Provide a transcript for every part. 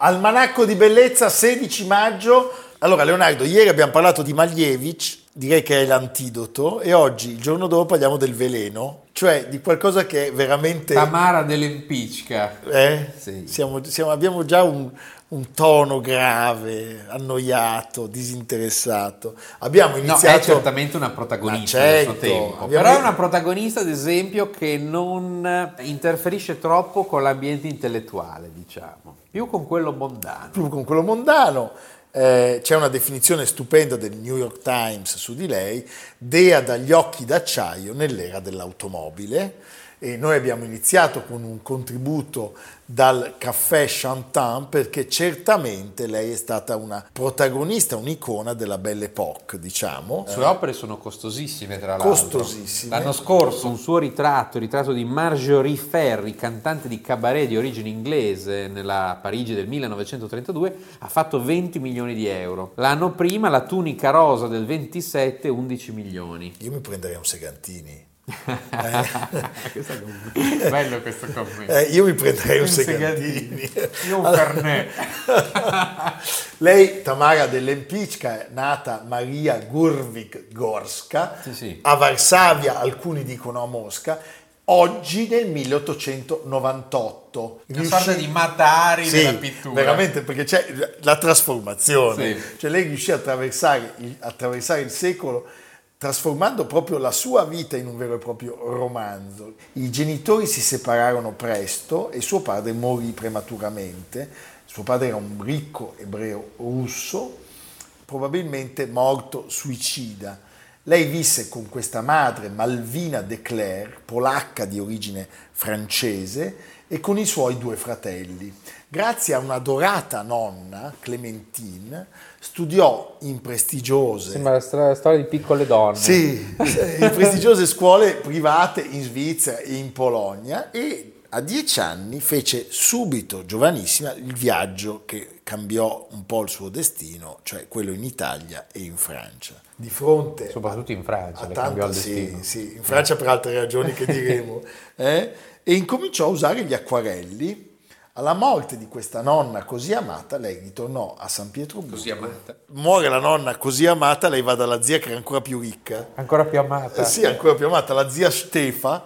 Almanacco di bellezza 16 maggio. Allora Leonardo, ieri abbiamo parlato di Malievic, direi che è l'antidoto, e oggi, il giorno dopo, parliamo del veleno, cioè di qualcosa che è veramente... Tamara dell'Empicca. Eh? Sì. Siamo, siamo, abbiamo già un, un tono grave, annoiato, disinteressato. Abbiamo iniziato... No, è certamente una protagonista certo, del suo tempo, abbiamo... però è una protagonista, ad esempio, che non interferisce troppo con l'ambiente intellettuale, diciamo, più con quello mondano. Più con quello mondano. Eh, c'è una definizione stupenda del New York Times su di lei, dea dagli occhi d'acciaio nell'era dell'automobile e noi abbiamo iniziato con un contributo dal caffè Chantin perché certamente lei è stata una protagonista, un'icona della Belle Époque, diciamo. Le sue opere sono costosissime, tra l'altro. Costosissime. L'anno scorso un suo ritratto, il ritratto di Marjorie Ferry, cantante di cabaret di origine inglese nella Parigi del 1932, ha fatto 20 milioni di euro. L'anno prima la tunica rosa del 27, 11 milioni. Io mi prenderei un Segantini. Eh. Bello questo commento. Eh, io mi prenderei un, un. Io un allora, Lei, Tamara dell'Empicca, è nata Maria Gurvik Gorska, sì, sì. a Varsavia, alcuni dicono a Mosca, oggi nel 1898. Una sorta di Matari sì, della pittura. Veramente, perché c'è la trasformazione. Sì. Cioè lei riuscì a attraversare, attraversare il secolo trasformando proprio la sua vita in un vero e proprio romanzo. I genitori si separarono presto e suo padre morì prematuramente. Suo padre era un ricco ebreo russo, probabilmente morto suicida. Lei visse con questa madre, Malvina de Clare, polacca di origine francese, e con i suoi due fratelli. Grazie a una dorata nonna, Clementine, studiò in prestigiose... Sembra la storia di piccole donne. Sì, in prestigiose scuole private in Svizzera e in Polonia e a dieci anni fece subito, giovanissima, il viaggio che cambiò un po' il suo destino, cioè quello in Italia e in Francia. Di fronte... Soprattutto in Francia, a tanto, il sì, sì, in Francia per altre ragioni che diremo. Eh? E incominciò a usare gli acquarelli alla morte di questa nonna così amata, lei ritornò a San Pietroburgo. Così amata? Muore la nonna così amata, lei va dalla zia che era ancora più ricca. Ancora più amata? Eh, sì, ancora più amata, la zia Stefa,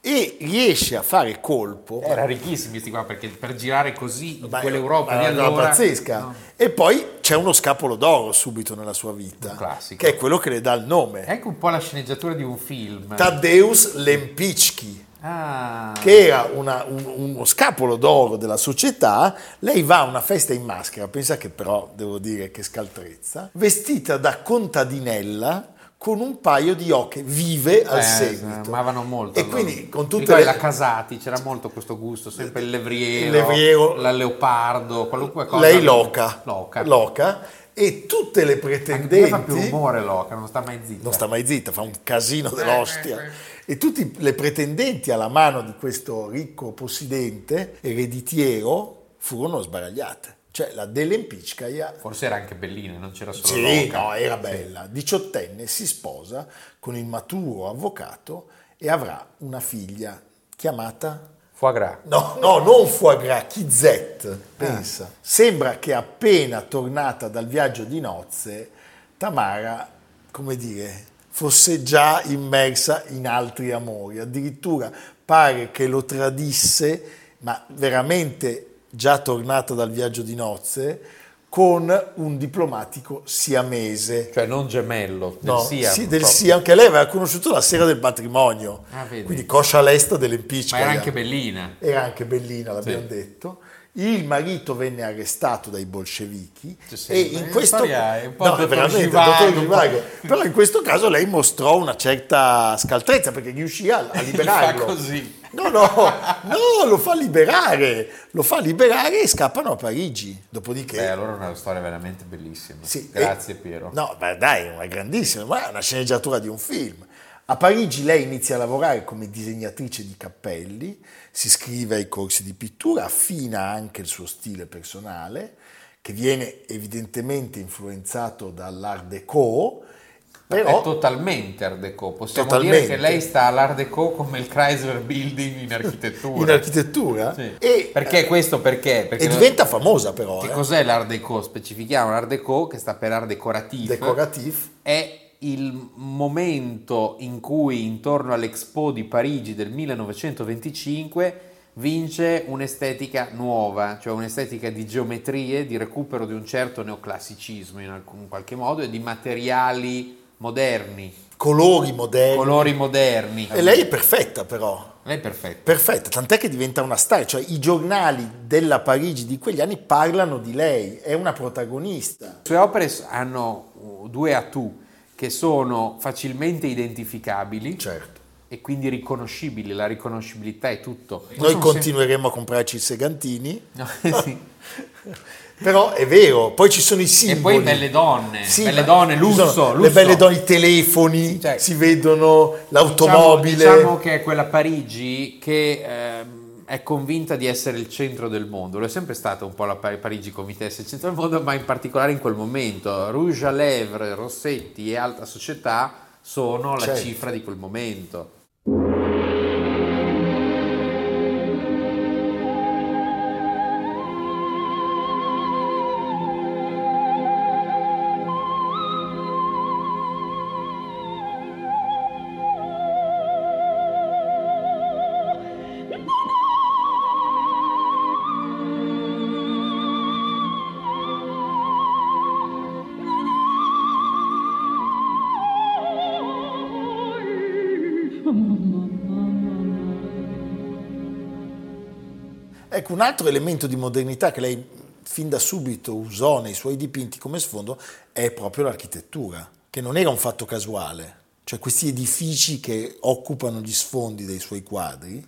e riesce a fare colpo. Era ricchissimi questi qua, perché per girare così in ma quell'Europa di allora... pazzesca. No. E poi c'è uno scapolo d'oro subito nella sua vita. Che è quello che le dà il nome. Ecco un po' la sceneggiatura di un film. Tadeusz Lempicki ah. che era una, un, uno scapolo d'oro della società, lei va a una festa in maschera, pensa che però, devo dire, che scaltrezza, vestita da contadinella, con un paio di occhi vive al eh, seguito. Amavano molto. E allora. quindi con tutte le... la Casati, c'era molto questo gusto, sempre il levriero, il levriero la leopardo, qualunque cosa. Lei loca. Loca. loca e tutte le pretendenti... Anche fa più rumore Loca, non sta mai zitta. Non sta mai zitta, fa un casino dell'ostia. E tutte le pretendenti alla mano di questo ricco possidente, ereditiero, furono sbaragliate. Cioè la Delempiccaia... Forse era anche bellina, non c'era solo Sì, Loca. no, era bella. Diciottenne, si sposa con il maturo avvocato e avrà una figlia chiamata... Foie gras. No, no, non foie gras, Kizet, pensa. Ah. Sembra che appena tornata dal viaggio di nozze, Tamara, come dire, fosse già immersa in altri amori, addirittura pare che lo tradisse, ma veramente già tornata dal viaggio di nozze, con un diplomatico siamese. Cioè non gemello, del no, Siam. Sì, del Siam, che lei aveva conosciuto la sera del matrimonio. Ah, quindi coscia lesta dell'Empicca. Ma era anche bellina. Era anche bellina, l'abbiamo sì. detto. Il marito venne arrestato dai bolscevichi Sì, e in questo po' No, però in questo caso lei mostrò una certa scaltrezza perché riuscì a, a liberarlo. Fa così. No, no, no, lo fa liberare, lo fa liberare e scappano a Parigi. Dopodiché Beh, allora è una storia veramente bellissima. sì, Grazie e- Piero. No, beh, dai, è una grandissima, ma è una sceneggiatura di un film. A Parigi lei inizia a lavorare come disegnatrice di cappelli, si iscrive ai corsi di pittura, affina anche il suo stile personale, che viene evidentemente influenzato dall'Art Déco, È però totalmente Art Deco. Possiamo Totalmente. dire che lei sta all'Art Deco come il Chrysler Building in architettura. in architettura Sì. e, Perché questo? Perché? Perché e diventa famosa però, Che eh, cos'è l'Art Deco? Specifichiamo l'Art Deco, che sta per Art Decoratif. decoratif. è il momento in cui intorno all'Expo di Parigi del 1925 vince un'estetica nuova, cioè un'estetica di geometrie, di recupero di un certo neoclassicismo in alcun qualche modo e di materiali moderni, colori moderni. colori moderni. E lei è perfetta però. Lei è perfetta. Perfetta, tant'è che diventa una star, cioè i giornali della Parigi di quegli anni parlano di lei, è una protagonista. Le sue opere hanno uh, due attu che sono facilmente identificabili Certo. e quindi riconoscibili, la riconoscibilità è tutto. Noi continueremo a comprarci i segantini, sì. però è vero, poi ci sono i E simboli. poi belle donne, Sì, belle donne, lusso, sono lusso. Le belle donne, i telefoni, Cioè, si vedono Diciamo, l'automobile. diciamo che è quella Parigi che ehm, è convinta di essere il centro del mondo. Lo è sempre stata un po' la Par- Parigi come te, essere il centro del mondo, ma in particolare in quel momento. Rouge à lèvres, Rossetti e alta società sono la Certo. cifra di quel momento. Un altro elemento di modernità che lei fin da subito usò nei suoi dipinti come sfondo è proprio l'architettura, che non era un fatto casuale. Cioè questi edifici che occupano gli sfondi dei suoi quadri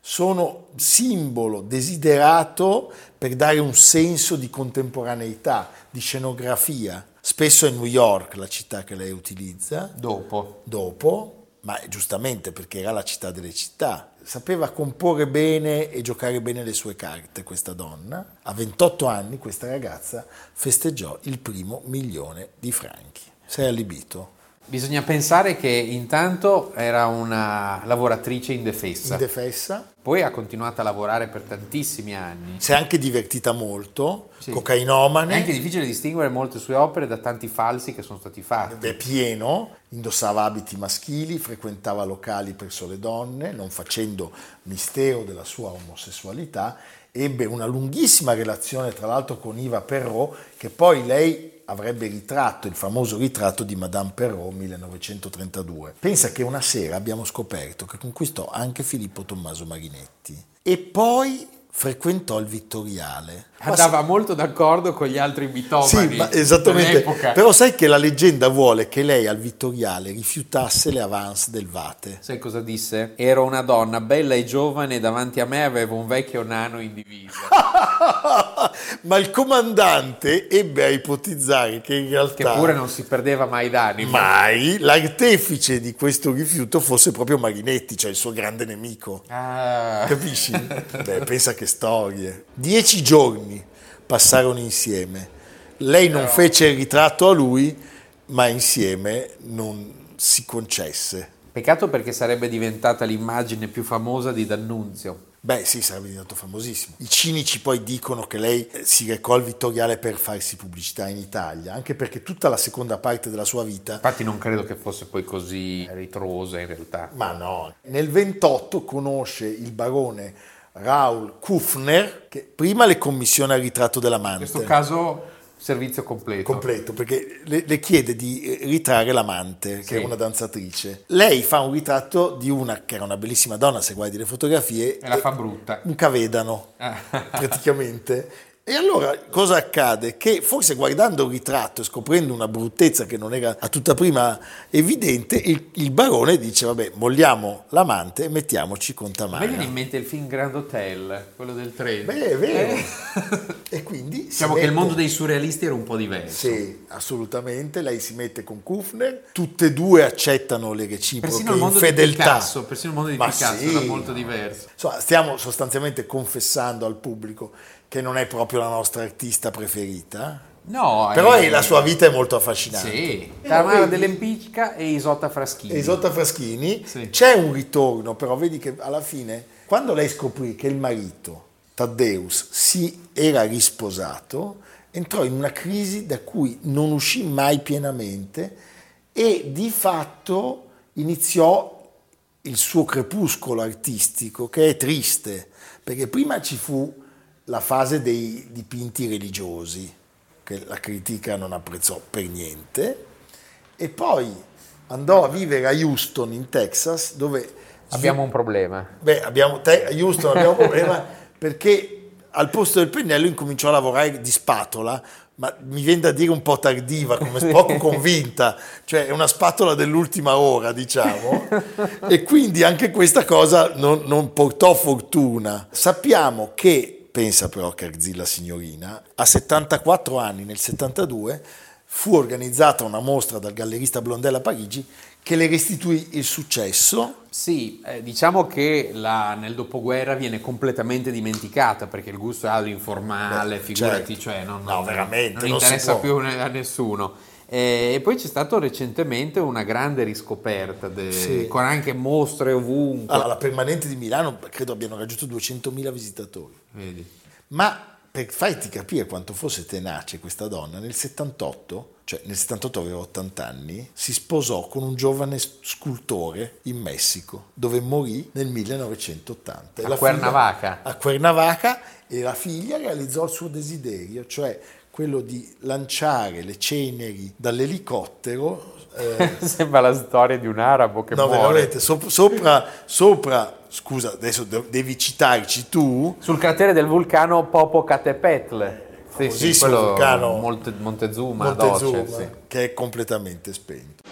sono simbolo desiderato per dare un senso di contemporaneità, di scenografia. Spesso è New York la città che lei utilizza, Dopo. dopo, ma giustamente perché era la città delle città. Sapeva comporre bene e giocare bene le sue carte questa donna. A 28 anni questa ragazza festeggiò il primo milione di franchi. Sei allibito? Bisogna pensare che intanto era una lavoratrice indefessa, Indefessa? Poi ha continuato a lavorare per tantissimi anni. Si è anche divertita molto, Sì. cocainomane. È anche difficile distinguere molte sue opere da tanti falsi che sono stati fatti. è pieno, indossava abiti maschili, frequentava locali per sole donne, non facendo mistero della sua omosessualità, ebbe una lunghissima relazione tra l'altro con Iva Perrault, che poi lei avrebbe ritratto, il famoso ritratto di Madame Perrault 1932. Pensa che una sera abbiamo scoperto che conquistò anche Filippo Tommaso Marinetti e poi frequentò il Vittoriale. Ma Andava molto d'accordo con gli altri mitomani sì, ma esattamente. dell'epoca. Però sai che la leggenda vuole che lei al Vittoriale rifiutasse le avance del Vate. Sai cosa disse? Ero una donna bella e giovane e davanti a me avevo un vecchio nano in divisa. Ma il comandante ebbe a ipotizzare che in che realtà pure non si perdeva mai d'animo. mai l'artefice di questo rifiuto fosse proprio Marinetti, cioè il suo grande nemico. Ah. Capisci? Beh, pensa che storie. Dieci giorni passarono insieme. Lei non fece il ritratto a lui, ma insieme non si concesse. Peccato perché sarebbe diventata l'immagine più famosa di D'Annunzio. Beh, sì, sarebbe diventato famosissimo. I cinici poi dicono che lei si recò al Vittoriale per farsi pubblicità in Italia, anche perché tutta la seconda parte della sua vita Infatti non credo che fosse poi così ritrosa in realtà. Ma no. Nel 28 conosce il barone Raoul Kufner, che prima le commissiona il ritratto In dell'amante. questo caso servizio completo. Completo, perché le, le chiede di ritrarre l'amante, che Sì. è una danzatrice. Lei fa un ritratto di una che era una bellissima donna, se guardi le fotografie, E la fa brutta. un cavedano Ah. praticamente. E allora cosa accade? Che forse guardando il ritratto e scoprendo una bruttezza che non era a tutta prima evidente, il, il barone dice: Vabbè, molliamo l'amante e mettiamoci con Mi Tamara. viene in mente il film Grand Hotel, quello del treno. Beh, è vero. Eh. E quindi Diciamo che il mette- mondo dei surrealisti era un po' diverso. Sì, assolutamente. Lei si mette con Kufner, tutte e due accettano le reciproche Persino il mondo di infedeltà. Picasso, persino il mondo di Ma Picasso sì. era molto diverso. Insomma, stiamo sostanzialmente confessando al pubblico che non è proprio la nostra artista preferita, No, però eh, è- la sua vita è molto affascinante. Sì, Tamara dell'Empicca e Isotta Fraschini. Isotta Fraschini, Sì. c'è un ritorno, però vedi che alla fine, quando lei scoprì che il marito, Taddeus, si era risposato, entrò in una crisi da cui non uscì mai pienamente e di fatto iniziò il suo crepuscolo artistico, che è triste, perché prima ci fu la fase dei dipinti religiosi, che la critica non apprezzò per niente, e poi andò a vivere a Houston, in Texas, dove... Abbiamo un problema. Beh, abbiamo, te, a Houston abbiamo un problema perché al posto del pennello incominciò a lavorare di spatola, ma mi viene da dire un po' tardiva, come poco convinta, cioè è una spatola dell'ultima ora, diciamo, e quindi anche questa cosa non, non portò fortuna. Sappiamo che, pensa però Carzilla signorina, a 74 anni, nel 72, fu organizzata una mostra dal gallerista Blondella a Parigi che le restituì il successo Sì, eh, diciamo che la- nel dopoguerra viene completamente dimenticata perché il gusto è all'informale, Beh, figurati, certo. cioè non, No, veramente, non non interessa più a nessuno. Eh, E poi c'è stata recentemente una grande riscoperta, de- Sì. con anche mostre ovunque. Allora, la permanente di Milano credo abbiano raggiunto 200.000 visitatori. Vedi. Ma per farti capire quanto fosse tenace questa donna, nel 78, cioè nel 78 aveva 80 anni, si sposò con un giovane scultore in Messico, dove morì nel 1980. E A la Cuernavaca. a Cuernavaca e la figlia realizzò il suo desiderio, cioè quello di lanciare le ceneri dall'elicottero eh, Sembra la storia di un arabo che No, muore. veramente, sop- sopra, sopra, scusa, adesso de- devi citarci tu, Sul cratere del vulcano Popocatépetl. Sì, sì, quello vulcano Monte- Montezuma, Montezuma, Doce, sì. che è completamente spento.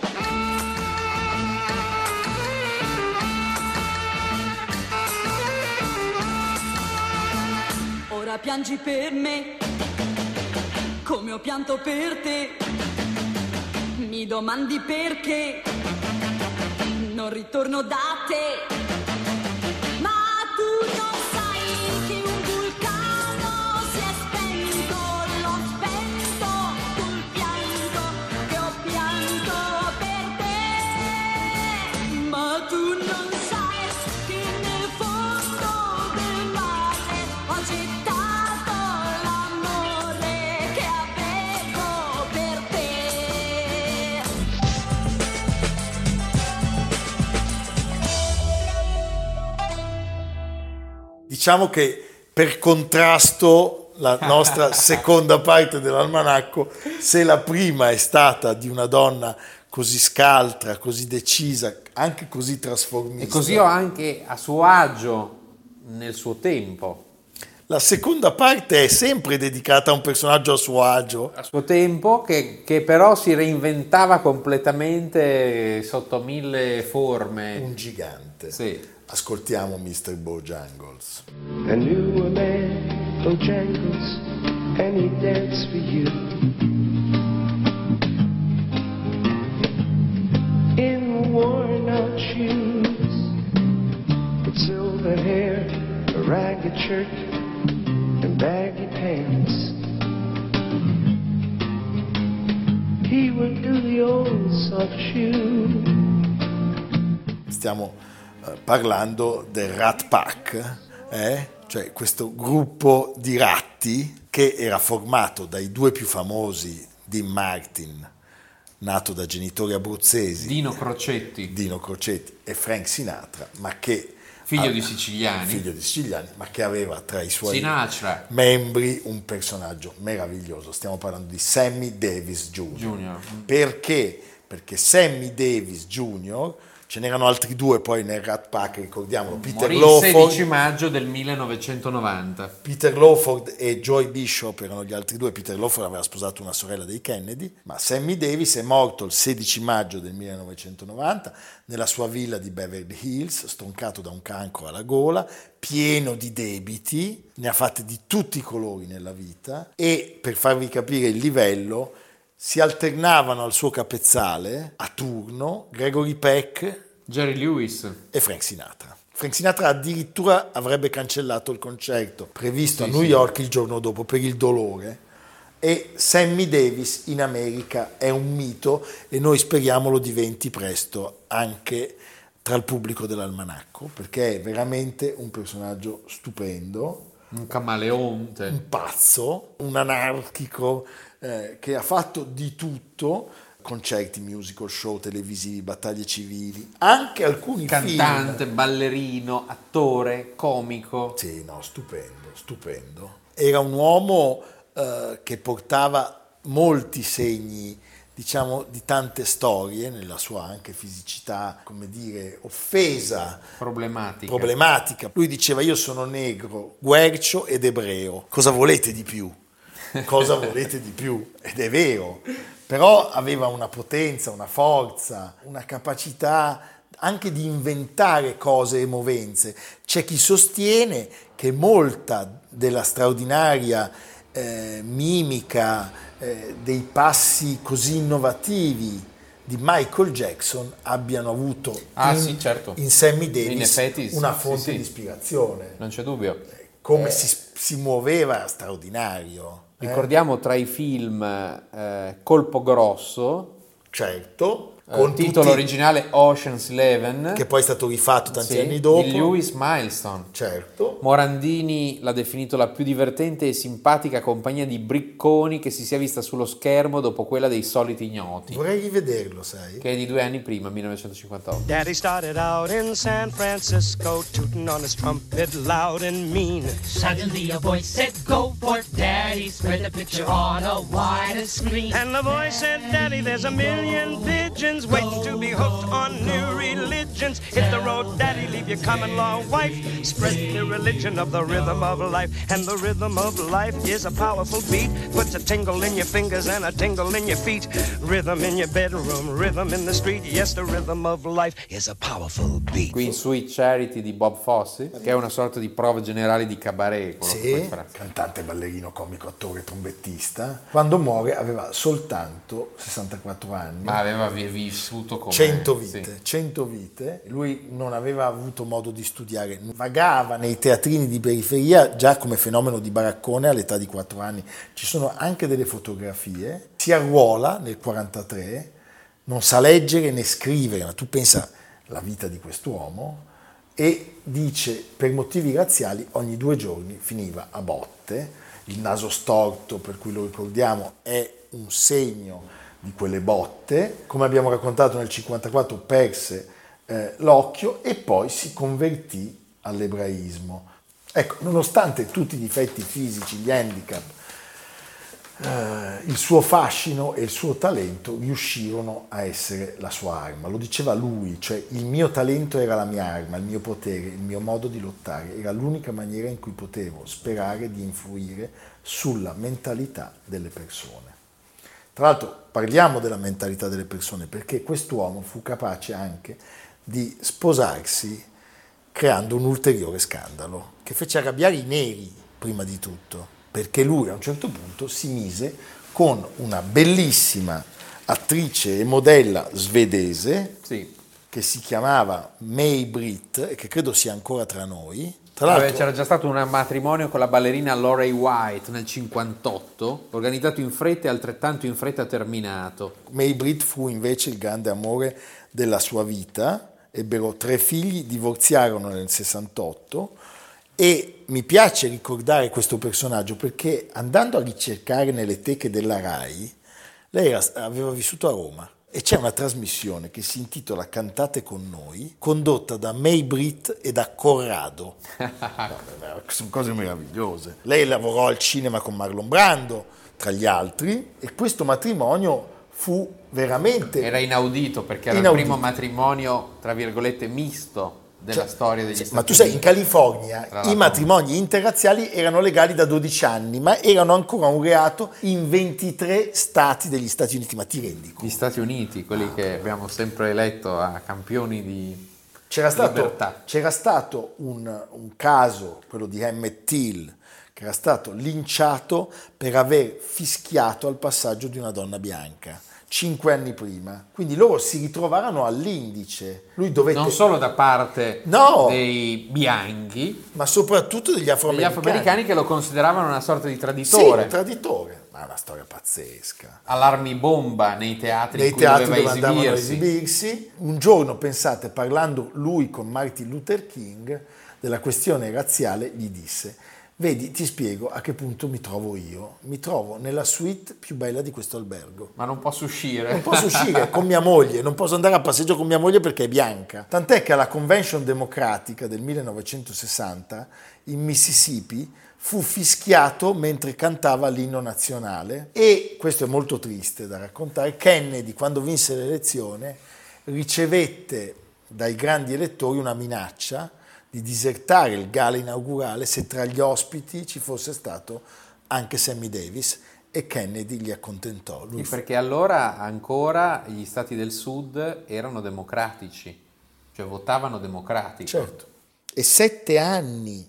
Ora piangi per me, come ho pianto per te. Mi domandi perché non ritorno da te. Diciamo che per contrasto la nostra seconda parte dell'almanacco, se la prima è stata di una donna così scaltra, così decisa, anche così trasformista. E così ho anche a suo agio nel suo tempo. La seconda parte è sempre dedicata a un personaggio a suo agio. A suo tempo, che, che però si reinventava completamente sotto mille forme. Un gigante. Sì. Ascoltiamo Mr. Bojangles. I knew a man, Bojangles, and he danced for you. In worn out shoes, with silver hair, a ragged shirt, and baggy pants. He would do the old soft shoe. Stiamo parlando del Rat Pack, eh? cioè questo gruppo di ratti che era formato dai due più famosi, Dean Martin, nato da genitori abruzzesi, Dino Crocetti. Dino Crocetti e Frank Sinatra, ma che Figlio di siciliani. figlio di siciliani, ma che aveva tra i suoi Sinatra membri un personaggio meraviglioso. Stiamo parlando di Sammy Davis Jr. Junior. Perché? Perché Sammy Davis Jr., ce n'erano altri due poi nel Rat Pack, ricordiamolo, Peter Morì il Lawford, 16 maggio del 1990. Peter Lawford e Joy Bishop erano gli altri due. Peter Lawford aveva sposato una sorella dei Kennedy, ma Sammy Davis è morto il 16 maggio del 1990 nella sua villa di Beverly Hills, stroncato da un cancro alla gola, pieno di debiti, ne ha fatte di tutti i colori nella vita e per farvi capire il livello si alternavano al suo capezzale a turno Gregory Peck Jerry Lewis. e Frank Sinatra. Frank Sinatra addirittura avrebbe cancellato il concerto previsto Sì, a New sì. York il giorno dopo per il dolore e Sammy Davis in America è un mito e noi speriamo lo diventi presto anche tra il pubblico dell'almanacco perché è veramente un personaggio stupendo Un camaleonte. un pazzo, un anarchico eh, che ha fatto di tutto, concerti, musical, show televisivi, battaglie civili, anche alcuni Cantante, film. ballerino, attore, comico. Sì, no, stupendo, stupendo. Era un uomo eh, che portava molti segni, diciamo, di tante storie nella sua anche fisicità, come dire, offesa Problematica. problematica. Lui diceva io sono negro, guercio ed ebreo, cosa volete di più? Cosa volete di più? Ed è vero, però aveva una potenza, una forza, una capacità anche di inventare cose e movenze. C'è chi sostiene che molta della straordinaria eh, mimica, eh, dei passi così innovativi di Michael Jackson abbiano avuto Ah, in, sì, certo. in Sammy In Davis effetti, sì, una sì, fonte sì. di ispirazione. Non c'è dubbio. Come si, si muoveva straordinario. Ricordiamo tra i film eh, Colpo Grosso, Certo, con titolo tutti- originale Ocean's Eleven, che poi è stato rifatto tanti sì, anni dopo. di Lewis Milestone. Certo. Morandini l'ha definito la più divertente e simpatica compagnia di bricconi che si sia vista sullo schermo dopo quella dei soliti ignoti, Vorrei rivederlo, sai? che è di due anni prima, 1958. Daddy started out in San Francisco, tooting on his trumpet loud and mean. Suddenly a voice said, Go for Daddy. Spread the picture on a wider screen. And the voice said, Daddy, there's a million pigeons waiting to be hooked on new religions. Hit the road, Daddy, leave your common law wife. Spread the religion of the rhythm of life. And the rhythm of life is a powerful beat. Puts a tingle in your fingers and a tingle in your feet. Rhythm in your bedroom, rhythm in the street. Yes, the rhythm of life is a powerful beat. Qui in Sweet Charity di Bob Fosse, che è una sorta di prove generali di cabaret. Sì, cantante, ballerino, comico, attore, trombettista. Quando muore aveva soltanto 64 anni. Ma aveva vi- vissuto come... 100 sì. vite, 100 vite. Lui non aveva avuto modo di studiare, vagava nei teatrini di periferia già come fenomeno di baraccone all'età di 4 anni. Ci sono anche delle fotografie. Si arruola nel 43, non sa leggere né scrivere, ma tu pensa la vita di quest'uomo e dice per motivi razziali ogni due giorni finiva a botte. Il naso storto, per cui lo ricordiamo, è un segno di quelle botte. Come abbiamo raccontato nel 54 perse eh, l'occhio e poi si convertì all'ebraismo. Ecco, nonostante tutti i difetti fisici, gli handicap, eh, il suo fascino e il suo talento riuscirono a essere la sua arma. Lo diceva lui, cioè il mio talento era la mia arma, il mio potere, il mio modo di lottare, era l'unica maniera in cui potevo sperare di influire sulla mentalità delle persone. Tra l'altro parliamo della mentalità delle persone perché quest'uomo fu capace anche di sposarsi creando un ulteriore scandalo che fece arrabbiare i neri prima di tutto, perché lui a un certo punto si mise con una bellissima attrice e modella svedese Sì. che si chiamava May Britt e che credo sia ancora tra noi. Tra Vabbè, c'era già stato un matrimonio con la ballerina Lorray White nel 58, organizzato in fretta e altrettanto in fretta terminato. May Britt fu invece il grande amore della sua vita, ebbero tre figli, divorziarono nel 68 e mi piace ricordare questo personaggio perché andando a ricercare nelle teche della RAI, lei era- aveva vissuto a Roma E c'è una trasmissione che si intitola Cantate con noi, condotta da May Britt e da Corrado. Sono cose meravigliose. Lei lavorò al cinema con Marlon Brando, tra gli altri, e questo matrimonio fu veramente... Era inaudito perché era Inaudito. il primo matrimonio, tra virgolette, misto della Cioè, storia degli sì, Stati Ma tu Uniti. sai, in California i matrimoni interrazziali erano legali da 12 anni, ma erano ancora un reato in 23 stati degli Stati Uniti. Ma ti rendi conto? Gli Stati Uniti, quelli che abbiamo sempre eletto a campioni di C'era stato, libertà. c'era stato un, un caso, quello di Emmett Till, che era stato linciato per aver fischiato al passaggio di una donna bianca, cinque anni prima. Quindi loro si ritrovarono all'indice. Lui dovette... Non solo da parte No! dei bianchi, ma soprattutto degli degli afroamericani. afroamericani che lo consideravano una sorta di Sì, traditore. un traditore. Ma è una storia pazzesca. Allarmi bomba nei teatri Nei in cui teatri dove andavano a esibirsi. esibirsi. Un giorno, pensate, parlando lui con Martin Luther King della questione razziale, gli disse: Vedi, ti spiego a che punto mi trovo io. Mi trovo nella suite più bella di questo albergo. Ma non posso uscire. Non posso uscire con mia moglie, non posso andare a passeggio con mia moglie perché è bianca. Tant'è che alla Convention Democratica del 1960 in Mississippi fu fischiato mentre cantava l'inno nazionale e, questo è molto triste da raccontare, Kennedy quando vinse l'elezione ricevette dai grandi elettori una minaccia di disertare il gala inaugurale se tra gli ospiti ci fosse stato anche Sammy Davis e Kennedy gli accontentò. Lui perché allora ancora gli stati del sud erano democratici, cioè votavano democratico. Certo. E sette anni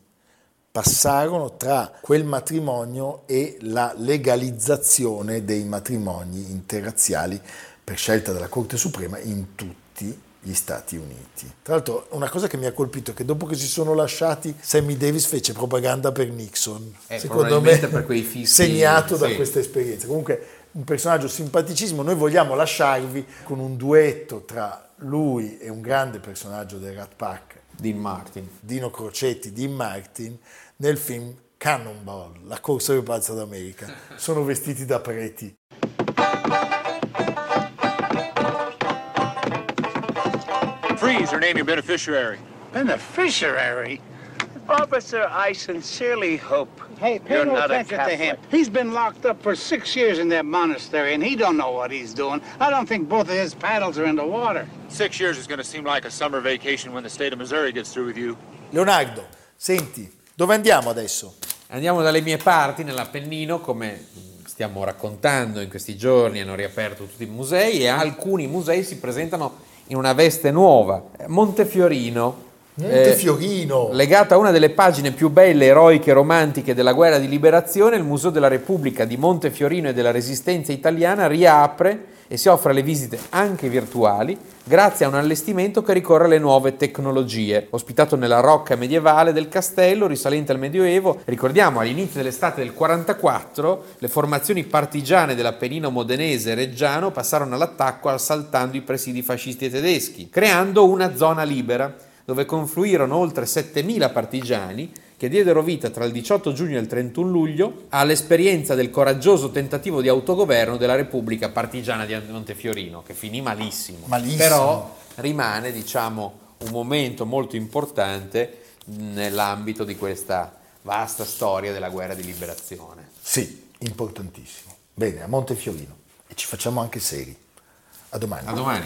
passarono tra quel matrimonio e la legalizzazione dei matrimoni interrazziali per scelta della Corte Suprema in tutti gli Stati Uniti. Tra l'altro una cosa che mi ha colpito è che dopo che si sono lasciati Sammy Davis fece propaganda per Nixon, Eh, secondo me per fischi, segnato da sì. questa esperienza. Comunque un personaggio simpaticissimo, noi vogliamo lasciarvi con un duetto tra lui e un grande personaggio del Rat Pack, Dean Martin. Dino Crocetti, Dean Martin, nel film Cannonball, la corsa più pazza d'America. Sono vestiti da preti. Name your beneficiary. Beneficiary? Officer, I sincerely hope Hey, pay you're no not a attention to him. Catholic. He's been locked up for six years in that monastery, and he don't know what he's doing. I don't think both of his paddles are in the water. Six years is going to seem like a summer vacation when the state of Missouri gets through with you. Leonardo, senti, dove andiamo adesso? Andiamo dalle mie parti nell'Appennino, come stiamo raccontando in questi giorni, hanno riaperto tutti i musei e alcuni musei si presentano in una veste nuova. Montefiorino. Montefiorino. eh, legata a una delle pagine più belle, eroiche e romantiche della guerra di liberazione, il Museo della Repubblica di Montefiorino e della Resistenza italiana riapre e si offre alle visite anche virtuali grazie a un allestimento che ricorre alle nuove tecnologie. Ospitato nella rocca medievale del castello, risalente al Medioevo, ricordiamo all'inizio dell'estate del 44 le formazioni partigiane dell'Appennino modenese e reggiano passarono all'attacco assaltando i presidi fascisti e tedeschi, creando una zona libera dove confluirono oltre 7.000 partigiani che diedero vita tra il 18 giugno e il 31 luglio all'esperienza del coraggioso tentativo di autogoverno della Repubblica Partigiana di Montefiorino, che finì malissimo. Malissimo. Però rimane, diciamo, un momento molto importante nell'ambito di questa vasta storia della guerra di liberazione. Sì, importantissimo. Bene, a Montefiorino. E ci facciamo anche seri. A domani. A domani.